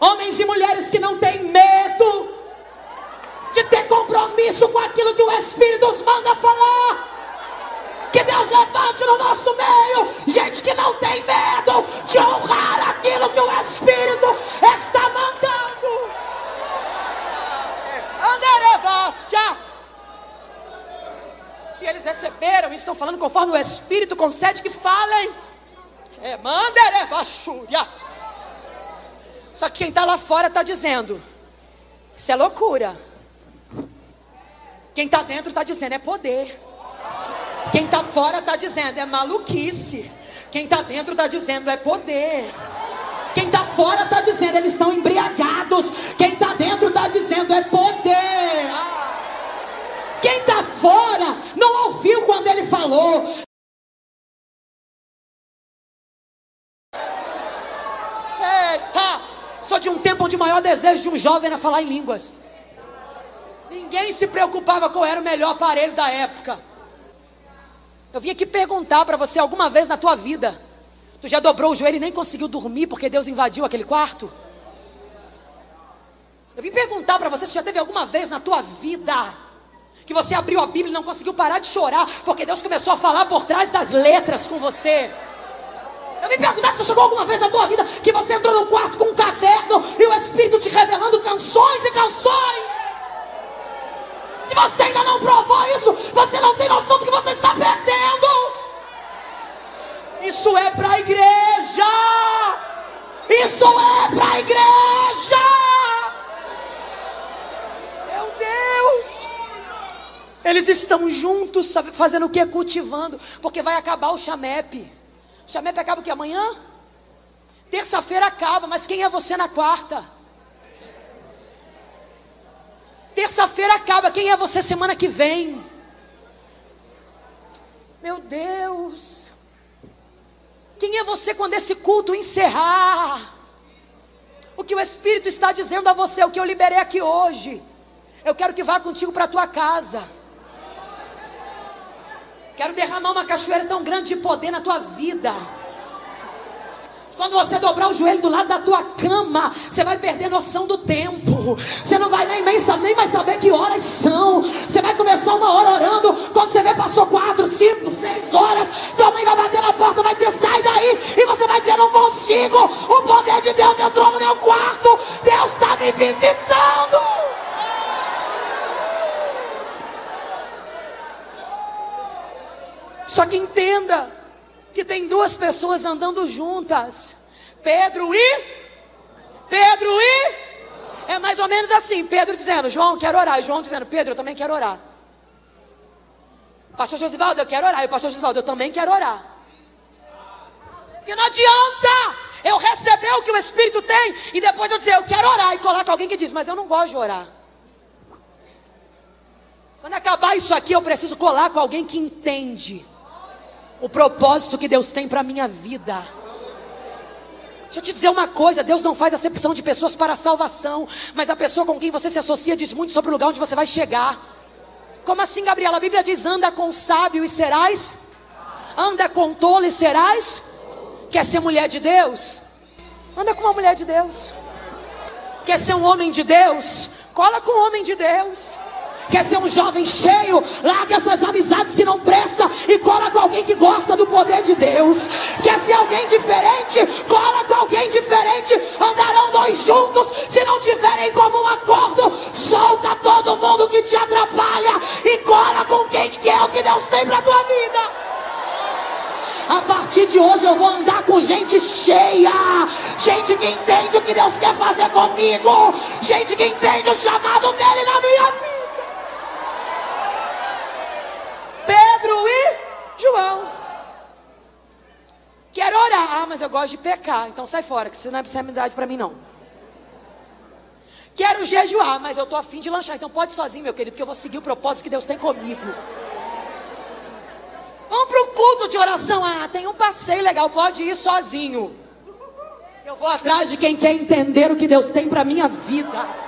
Homens e mulheres que não têm medo de ter compromisso com aquilo que o Espírito nos manda falar. Que Deus levante no nosso meio gente que não tem medo de honrar aquilo que o Espírito está mandando. Anderevácia. E eles receberam e estão falando conforme o Espírito concede que falem. É manderevachúria. Só que quem está lá fora está dizendo: Isso é loucura. Quem está dentro está dizendo: É poder. Quem está fora está dizendo: É maluquice. Quem está dentro está dizendo: É poder. Quem está fora está dizendo: Eles estão embriagados. Quem está dentro está dizendo: É poder. Quem está fora não ouviu quando ele falou. Eita! De um tempo onde o maior desejo de um jovem era falar em línguas. Ninguém se preocupava qual era o melhor aparelho da época. Eu vim aqui perguntar para você alguma vez na tua vida, tu já dobrou o joelho e nem conseguiu dormir porque Deus invadiu aquele quarto? Eu vim perguntar para você se já teve alguma vez na tua vida que você abriu a Bíblia e não conseguiu parar de chorar porque Deus começou a falar por trás das letras com você. Eu me perguntar se chegou alguma vez na tua vida que você entrou num quarto com um caderno e o Espírito te revelando canções e canções. Se você ainda não provou isso, você não tem noção do que você está perdendo. Isso é para a igreja. Isso é para a igreja. Meu Deus. Eles estão juntos, fazendo o que? Cultivando. Porque vai acabar o chamepe. Chamepe acaba o que? Amanhã? Terça-feira acaba, mas quem é você na quarta? Terça-feira acaba, quem é você semana que vem? Meu Deus. Quem é você quando esse culto encerrar? O que o Espírito está dizendo a você, o que eu liberei aqui hoje. Eu quero que vá contigo para a tua casa. Quero derramar uma cachoeira tão grande de poder na tua vida. Quando você dobrar o joelho do lado da tua cama, você vai perder noção do tempo. Você não vai nem, nem, mais saber que horas são. Você vai começar uma hora orando. Quando você vê, passou quatro, cinco, seis horas. Tua mãe vai bater na porta, vai dizer, sai daí. E você vai dizer, não consigo. O poder de Deus entrou no meu quarto. Deus está me visitando. Só que entenda que tem duas pessoas andando juntas. Pedro e Pedro e é mais ou menos assim, Pedro dizendo, João, quero orar, e João dizendo, Pedro, eu também quero orar. Pastor Josivaldo, eu quero orar, e o pastor Josivaldo, eu também quero orar. Porque não adianta eu receber o que o Espírito tem e depois eu dizer, eu quero orar, e coloca alguém que diz, mas eu não gosto de orar. Quando acabar isso aqui, eu preciso colar com alguém que entende o propósito que Deus tem para a minha vida. Deixa eu te dizer uma coisa: Deus não faz acepção de pessoas para a salvação, mas a pessoa com quem você se associa diz muito sobre o lugar onde você vai chegar. Como assim, Gabriela? A Bíblia diz: anda com sábio e serás, anda com tolo e serás. Quer ser mulher de Deus? Anda com uma mulher de Deus. Quer ser um homem de Deus? Cola com um homem de Deus. Quer ser um jovem cheio? Larga essas amizades que não prestam e cola com alguém que gosta do poder de Deus. Quer ser alguém diferente? Cola com alguém diferente. Andarão dois juntos se não tiverem como um acordo. Solta todo mundo que te atrapalha e cola com quem quer o que Deus tem para tua vida. A partir de hoje eu vou andar com gente cheia, gente que entende o que Deus quer fazer comigo, gente que entende o chamado dele na minha vida. Pedro e João. Quero orar. Ah, mas eu gosto de pecar. Então sai fora, que você não é amizade para mim, não. Quero jejuar, mas eu estou afim de lanchar. Então pode sozinho, meu querido, que eu vou seguir o propósito que Deus tem comigo. Vamos para o culto de oração. Ah, tem um passeio legal, pode ir sozinho. Eu vou atrás de quem quer entender o que Deus tem para minha vida.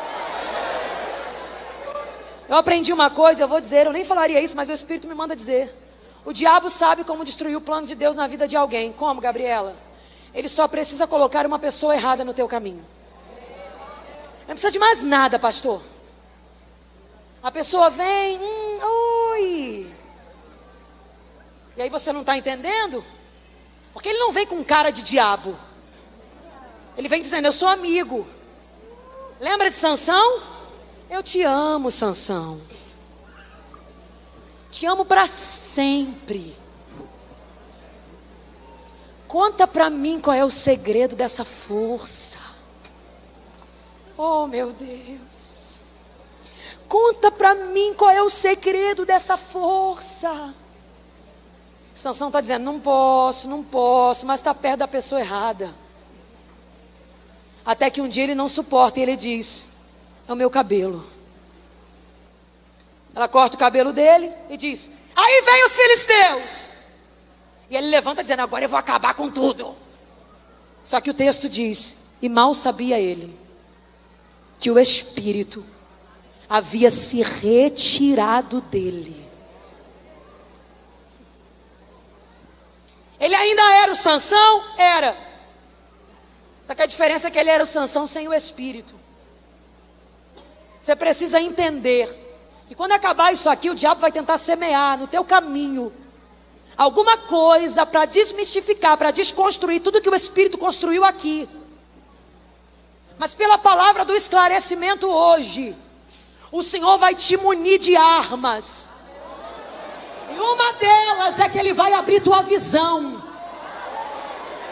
Eu aprendi uma coisa, eu vou dizer, eu nem falaria isso, mas o Espírito me manda dizer. O diabo sabe como destruir o plano de Deus na vida de alguém. Como, Gabriela? Ele só precisa colocar uma pessoa errada no teu caminho. Não precisa de mais nada, pastor. A pessoa vem, hum, oi. E aí você não está entendendo? Porque ele não vem com cara de diabo. Ele vem dizendo, eu sou amigo. Lembra de Sansão? Eu te amo, Sansão. Te amo para sempre. Conta para mim qual é o segredo dessa força. Oh, meu Deus. Conta para mim qual é o segredo dessa força. Sansão está dizendo: não posso, não posso, mas está perto da pessoa errada. Até que um dia ele não suporta e ele diz: é o meu cabelo. Ela corta o cabelo dele e diz: aí vem os filisteus. E ele levanta dizendo: agora eu vou acabar com tudo. Só que o texto diz: e mal sabia ele que o espírito havia se retirado dele. Ele ainda era o Sansão? Era. Só que a diferença é que ele era o Sansão sem o espírito. Você precisa entender que quando acabar isso aqui, o diabo vai tentar semear no teu caminho alguma coisa para desmistificar, para desconstruir tudo que o espírito construiu aqui. Mas pela palavra do esclarecimento hoje, o Senhor vai te munir de armas. E uma delas é que Ele vai abrir tua visão.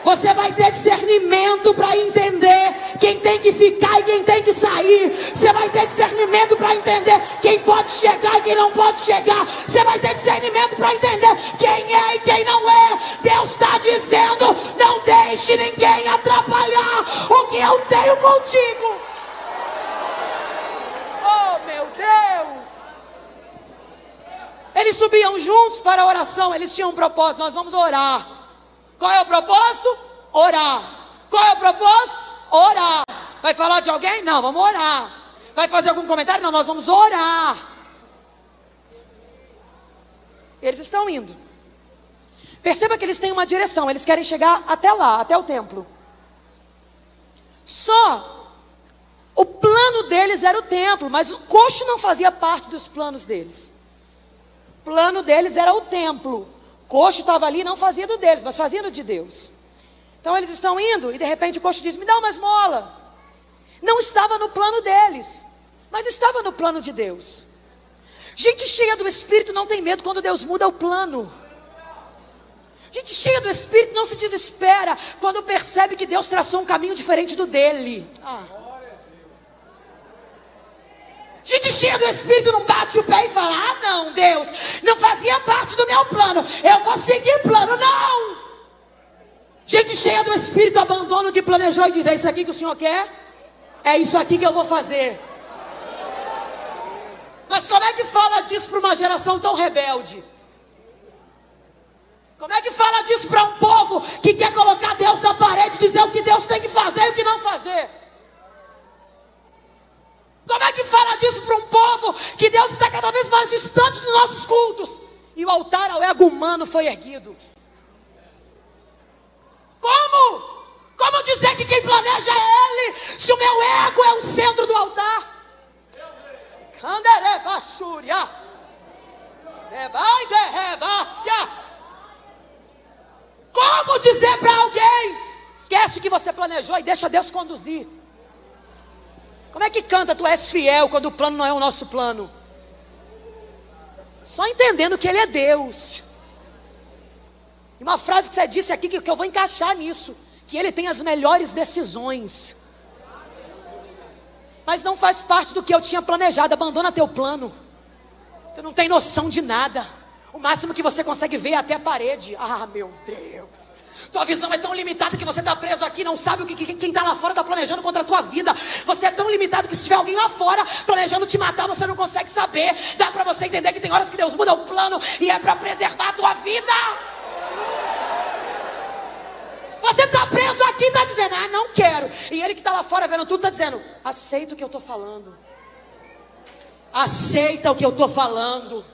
Você vai ter discernimento para entender quem tem que ficar e quem Você vai ter discernimento para entender quem pode chegar e quem não pode chegar. Você vai ter discernimento para entender quem é e quem não é. Deus está dizendo: não deixe ninguém atrapalhar o que eu tenho contigo. Eles subiam juntos para a oração, eles tinham um propósito: nós vamos orar. Qual é o propósito? Orar. Qual é o propósito? Orar. Vai falar de alguém? Não, vamos orar. Vai fazer algum comentário? Não, nós vamos orar. Eles estão indo. Perceba que eles têm uma direção, eles querem chegar até lá, até o templo. Só o plano deles era o templo, mas o coxo não fazia parte dos planos deles plano deles era o templo. Coxo estava ali, não fazia do deles, mas fazia do de Deus. Então eles estão indo e de repente o coxo diz: Me dá uma esmola. Não estava no plano deles, mas estava no plano de Deus. Gente cheia do Espírito não tem medo quando Deus muda o plano. Gente cheia do Espírito não se desespera quando percebe que Deus traçou um caminho diferente do dele. Gente cheia do Espírito não bate o pé e fala: Ah, não, Deus, não fazia parte do meu plano, eu vou seguir plano. Não! Gente cheia do Espírito abandona o que planejou e diz: É isso aqui que o Senhor quer? É isso aqui que eu vou fazer. Mas como é que fala disso para uma geração tão rebelde? Como é que fala disso para um povo que quer colocar Deus na parede, dizer o que Deus tem que fazer e o que não fazer? Como é que fala disso para um povo que Deus está cada vez mais distante dos nossos cultos? E o altar ao ego humano foi erguido. Como? Como dizer que quem planeja é Ele, se o meu ego é o centro do altar? Como dizer para alguém? Esquece o que você planejou e deixa Deus conduzir. Como é que canta tu és fiel quando o plano não é o nosso plano? Só entendendo que Ele é Deus. E uma frase que você disse aqui que eu vou encaixar nisso: que Ele tem as melhores decisões. Mas não faz parte do que eu tinha planejado. Abandona teu plano. Tu não tem noção de nada. O máximo que você consegue ver é até a parede. Ah, meu Deus. Tua visão é tão limitada que você está preso aqui, não sabe o que quem está lá fora está planejando contra a tua vida. Você é tão limitado que se tiver alguém lá fora planejando te matar, você não consegue saber. Dá para você entender que tem horas que Deus muda o plano e é para preservar a tua vida. Você está preso aqui está dizendo, ah, não quero. E ele que está lá fora vendo tudo está dizendo, aceita o que eu estou falando. Aceita o que eu estou falando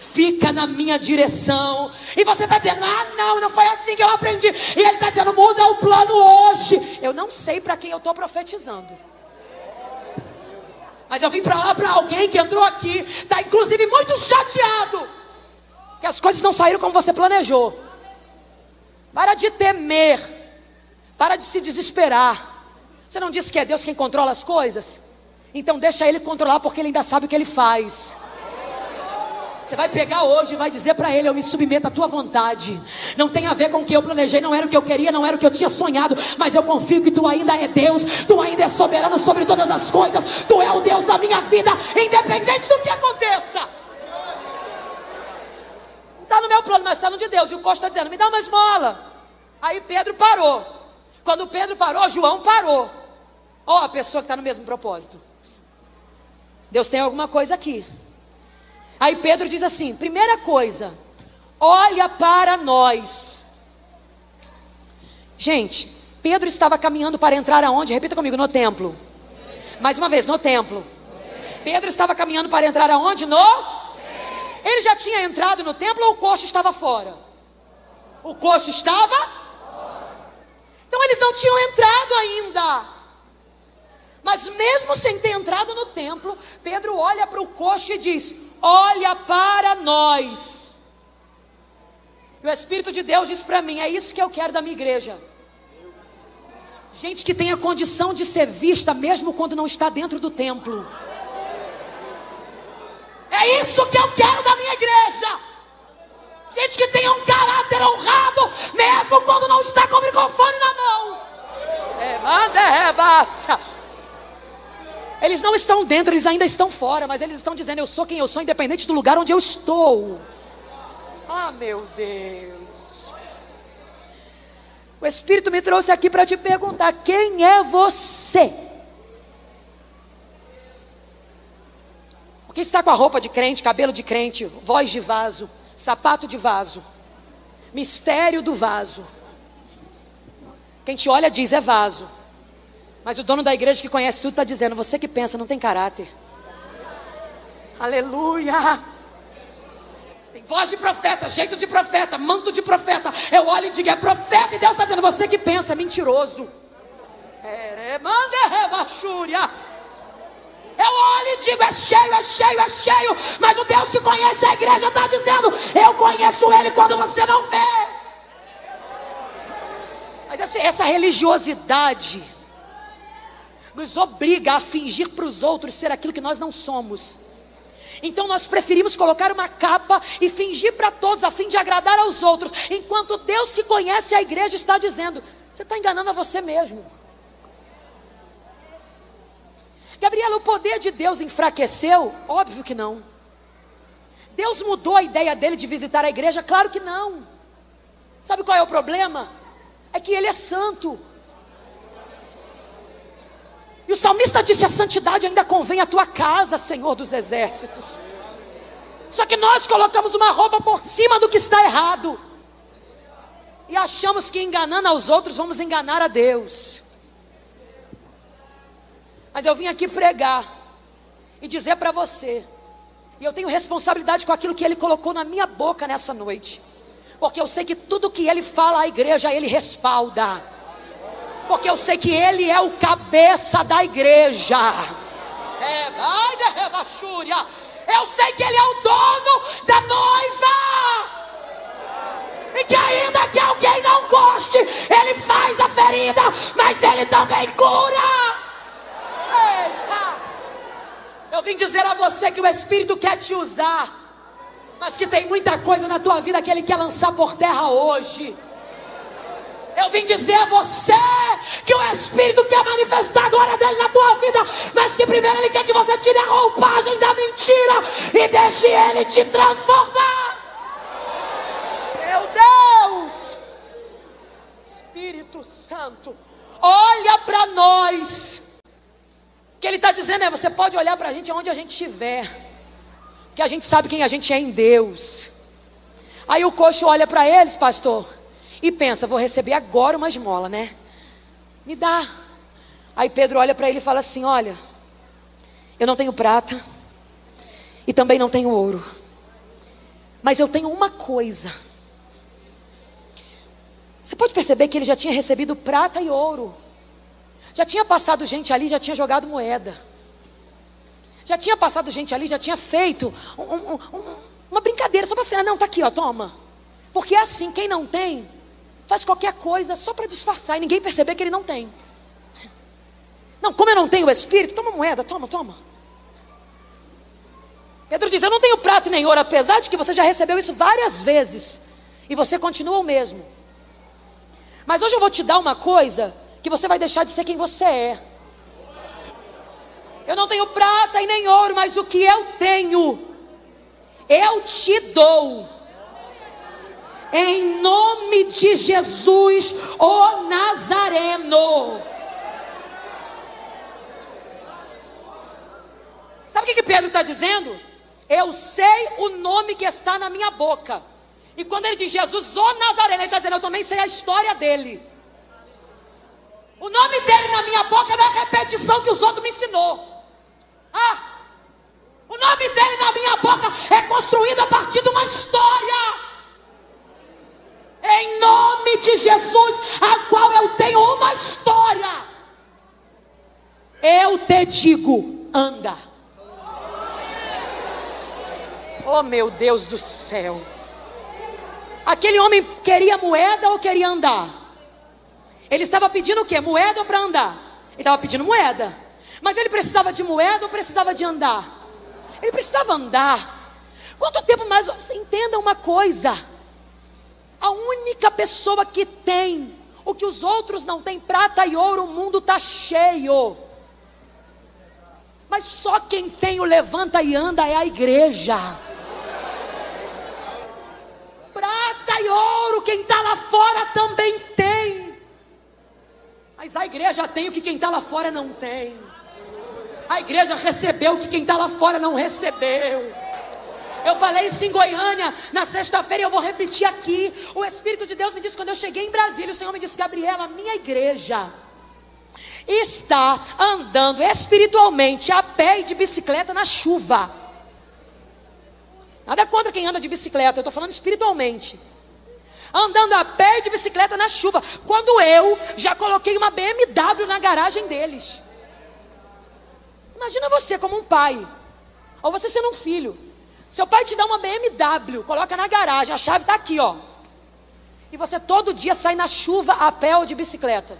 fica na minha direção. E você está dizendo, ah, não, não foi assim que eu aprendi. E ele está dizendo, muda o plano hoje. Eu não sei para quem eu estou profetizando. Mas eu vim para para alguém que entrou aqui, está inclusive muito chateado, que as coisas não saíram como você planejou. Para de temer, para de se desesperar. Você não disse que é Deus quem controla as coisas? Então deixa Ele controlar, porque Ele ainda sabe o que Ele faz. Você vai pegar hoje e vai dizer para ele: Eu me submeto à tua vontade. Não tem a ver com o que eu planejei, não era o que eu queria, não era o que eu tinha sonhado. Mas eu confio que tu ainda é Deus, tu ainda é soberano sobre todas as coisas. Tu é o Deus da minha vida, independente do que aconteça. Está no meu plano, mas está no de Deus. E o Costa está dizendo: Me dá uma esmola. Aí Pedro parou. Quando Pedro parou, João parou. Ó, oh, a pessoa que está no mesmo propósito. Deus tem alguma coisa aqui. Aí Pedro diz assim: primeira coisa, olha para nós. Gente, Pedro estava caminhando para entrar aonde? Repita comigo, no templo. Mais uma vez, no templo. Pedro estava caminhando para entrar aonde? No? Ele já tinha entrado no templo ou o coxo estava fora? O coxo estava? Então eles não tinham entrado ainda. Mas mesmo sem ter entrado no templo, Pedro olha para o coxo e diz: Olha para nós. E o Espírito de Deus diz para mim: É isso que eu quero da minha igreja. Gente que tenha condição de ser vista, mesmo quando não está dentro do templo. É isso que eu quero da minha igreja. Gente que tenha um caráter honrado, mesmo quando não está com o microfone na mão. É, manda, é, baixa. Eles não estão dentro, eles ainda estão fora, mas eles estão dizendo: Eu sou quem eu sou, independente do lugar onde eu estou. Ah, meu Deus. O Espírito me trouxe aqui para te perguntar: quem é você? Porque está com a roupa de crente, cabelo de crente, voz de vaso, sapato de vaso, mistério do vaso. Quem te olha diz: é vaso. Mas o dono da igreja que conhece tudo está dizendo: você que pensa não tem caráter. Aleluia. Tem voz de profeta, jeito de profeta, manto de profeta. Eu olho e digo: é profeta. E Deus está dizendo: você que pensa, mentiroso. Eu olho e digo: é cheio, é cheio, é cheio. Mas o Deus que conhece a igreja está dizendo: eu conheço Ele quando você não vê. Mas essa, essa religiosidade nos obriga a fingir para os outros ser aquilo que nós não somos. Então nós preferimos colocar uma capa e fingir para todos, a fim de agradar aos outros, enquanto Deus que conhece a igreja está dizendo: você está enganando a você mesmo. Gabriela, o poder de Deus enfraqueceu? Óbvio que não. Deus mudou a ideia dele de visitar a igreja? Claro que não. Sabe qual é o problema? É que ele é santo. E o salmista disse: A santidade ainda convém à tua casa, Senhor dos exércitos. Só que nós colocamos uma roupa por cima do que está errado. E achamos que enganando aos outros vamos enganar a Deus. Mas eu vim aqui pregar e dizer para você, e eu tenho responsabilidade com aquilo que Ele colocou na minha boca nessa noite, porque eu sei que tudo que Ele fala à igreja, Ele respalda porque eu sei que Ele é o cabeça da igreja. É, vai de Eu sei que Ele é o dono da noiva. E que ainda que alguém não goste, Ele faz a ferida, mas Ele também cura. Eita! Eu vim dizer a você que o Espírito quer te usar, mas que tem muita coisa na tua vida que Ele quer lançar por terra hoje. Eu vim dizer a você que o Espírito quer manifestar a glória dele na tua vida, mas que primeiro ele quer que você tire a roupagem da mentira e deixe ele te transformar. Meu Deus! Espírito Santo, olha para nós. Que ele está dizendo é: você pode olhar para a gente onde a gente estiver, que a gente sabe quem a gente é em Deus. Aí o coxo olha para eles, pastor e pensa: vou receber agora uma esmola, né? Me dá. Aí Pedro olha para ele e fala assim: Olha, eu não tenho prata e também não tenho ouro, mas eu tenho uma coisa. Você pode perceber que ele já tinha recebido prata e ouro, já tinha passado gente ali, já tinha jogado moeda. Já tinha passado gente ali, já tinha feito um, um, um, uma brincadeira só para falar, não, tá aqui, ó, toma. Porque é assim, quem não tem, faz qualquer coisa só para disfarçar e ninguém perceber que ele não tem. Não, como eu não tenho o Espírito, toma moeda, toma, toma. Pedro diz: Eu não tenho prata nem ouro, apesar de que você já recebeu isso várias vezes e você continua o mesmo. Mas hoje eu vou te dar uma coisa que você vai deixar de ser quem você é. Eu não tenho prata e nem ouro, mas o que eu tenho, eu te dou. Em nome de Jesus, o Nazareno. Sabe o que, que Pedro está dizendo? Eu sei o nome que está na minha boca. E quando ele diz Jesus, o Nazareno, ele está dizendo, eu também sei a história dele. O nome dele na minha boca não é repetição que os outros me ensinou. Ah, o nome dele na minha boca é construído a partir de uma história. Em nome de Jesus, a qual eu tenho uma história. Eu te digo, anda. Oh meu Deus do céu. Aquele homem queria moeda ou queria andar? Ele estava pedindo o quê? Moeda para andar? Ele estava pedindo moeda. Mas ele precisava de moeda ou precisava de andar? Ele precisava andar. Quanto tempo mais? Você entenda uma coisa. A única pessoa que tem o que os outros não têm, prata e ouro, o mundo está cheio. Mas só quem tem o levanta e anda é a igreja prata e ouro, quem está lá fora também tem. Mas a igreja tem o que quem está lá fora não tem. A igreja recebeu o que quem está lá fora não recebeu. Eu falei isso em Goiânia na sexta-feira eu vou repetir aqui. O Espírito de Deus me disse quando eu cheguei em Brasília, o Senhor me disse, Gabriela, minha igreja está andando espiritualmente a pé e de bicicleta na chuva. Nada contra quem anda de bicicleta, eu estou falando espiritualmente. Andando a pé de bicicleta na chuva. Quando eu já coloquei uma BMW na garagem deles. Imagina você como um pai, ou você sendo um filho. Seu pai te dá uma BMW, coloca na garagem, a chave está aqui, ó. E você todo dia sai na chuva a pé ou de bicicleta.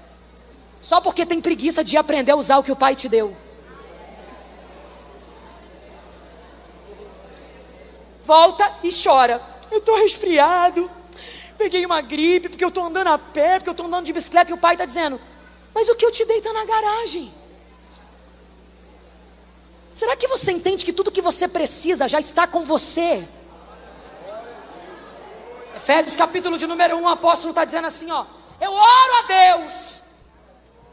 Só porque tem preguiça de aprender a usar o que o pai te deu. volta e chora. Eu estou resfriado, peguei uma gripe, porque eu estou andando a pé, porque eu estou andando de bicicleta, e o pai está dizendo: Mas o que eu te dei está na garagem. Será que você entende que tudo que você precisa já está com você? Efésios capítulo de número 1, o apóstolo está dizendo assim: ó, eu oro a Deus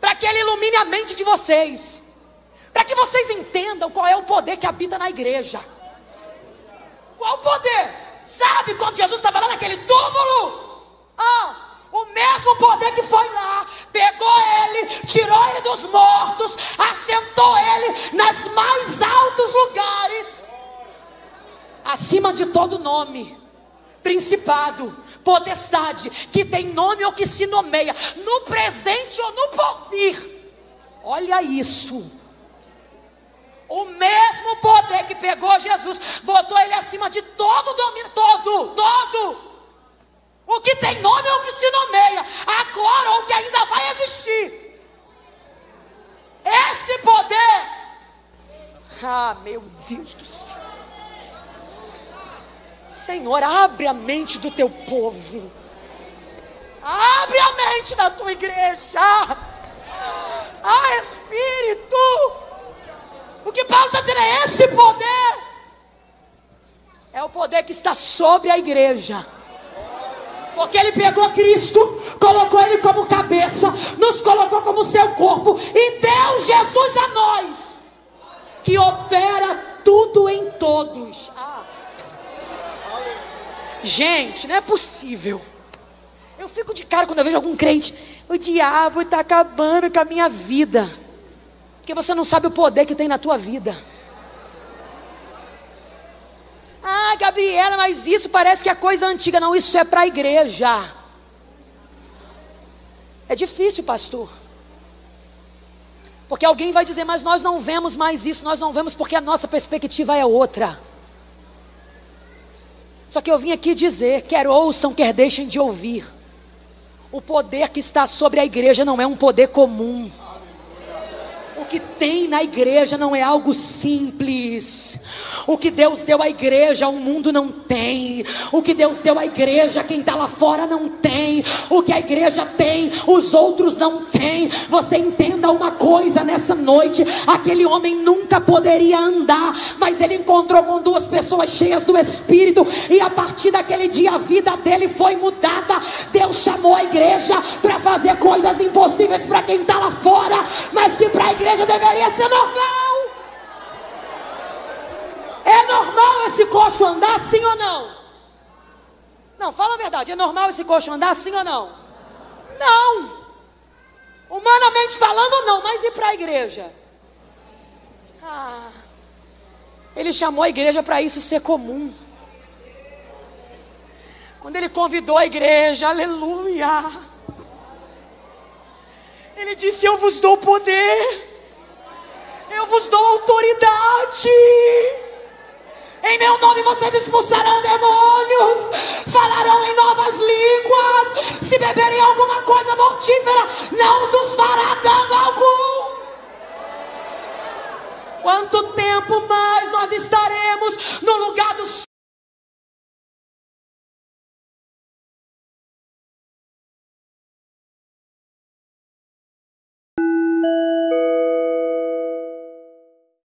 para que Ele ilumine a mente de vocês, para que vocês entendam qual é o poder que habita na igreja. Qual o poder? Sabe quando Jesus estava lá dos mortos, assentou ele nas mais altos lugares, acima de todo nome, principado, potestade, que tem nome ou que se nomeia, no presente ou no porvir. Olha isso. O mesmo poder que pegou Jesus, botou ele acima de todo domínio, todo, todo. O que tem nome ou o que se nomeia, agora ou que ainda vai existir. Esse poder. Ah, meu Deus do céu. Senhor, abre a mente do teu povo. Abre a mente da tua igreja. Ah, Espírito. O que Paulo está dizendo é esse poder. É o poder que está sobre a igreja. Porque ele pegou Cristo, colocou ele como cabeça, nos colocou como seu corpo e deu Jesus a nós, que opera tudo em todos. Ah. Gente, não é possível. Eu fico de cara quando eu vejo algum crente. O diabo está acabando com a minha vida. Porque você não sabe o poder que tem na tua vida. Ah, Gabriela, mas isso parece que é coisa antiga. Não, isso é para a igreja. É difícil, pastor. Porque alguém vai dizer, mas nós não vemos mais isso, nós não vemos porque a nossa perspectiva é outra. Só que eu vim aqui dizer, quer ouçam, quer deixem de ouvir. O poder que está sobre a igreja não é um poder comum. Que tem na igreja não é algo simples. O que Deus deu à igreja, o mundo não tem. O que Deus deu à igreja, quem está lá fora não tem. O que a igreja tem, os outros não têm. Você entenda uma coisa nessa noite: aquele homem nunca poderia andar, mas ele encontrou com duas pessoas cheias do Espírito, e a partir daquele dia a vida dele foi mudada. Deus chamou a igreja para fazer coisas impossíveis para quem está lá fora, mas que para a igreja igreja deveria ser normal. É normal esse coxo andar, sim ou não? Não, fala a verdade. É normal esse coxo andar, sim ou não? Não. Humanamente falando, não. Mas e para a igreja? Ah, ele chamou a igreja para isso ser comum. Quando ele convidou a igreja, aleluia. Ele disse: Eu vos dou poder eu vos dou autoridade. Em meu nome vocês expulsarão demônios, falarão em novas línguas. Se beberem alguma coisa mortífera, não vos fará dano algum. Quanto tempo mais nós estaremos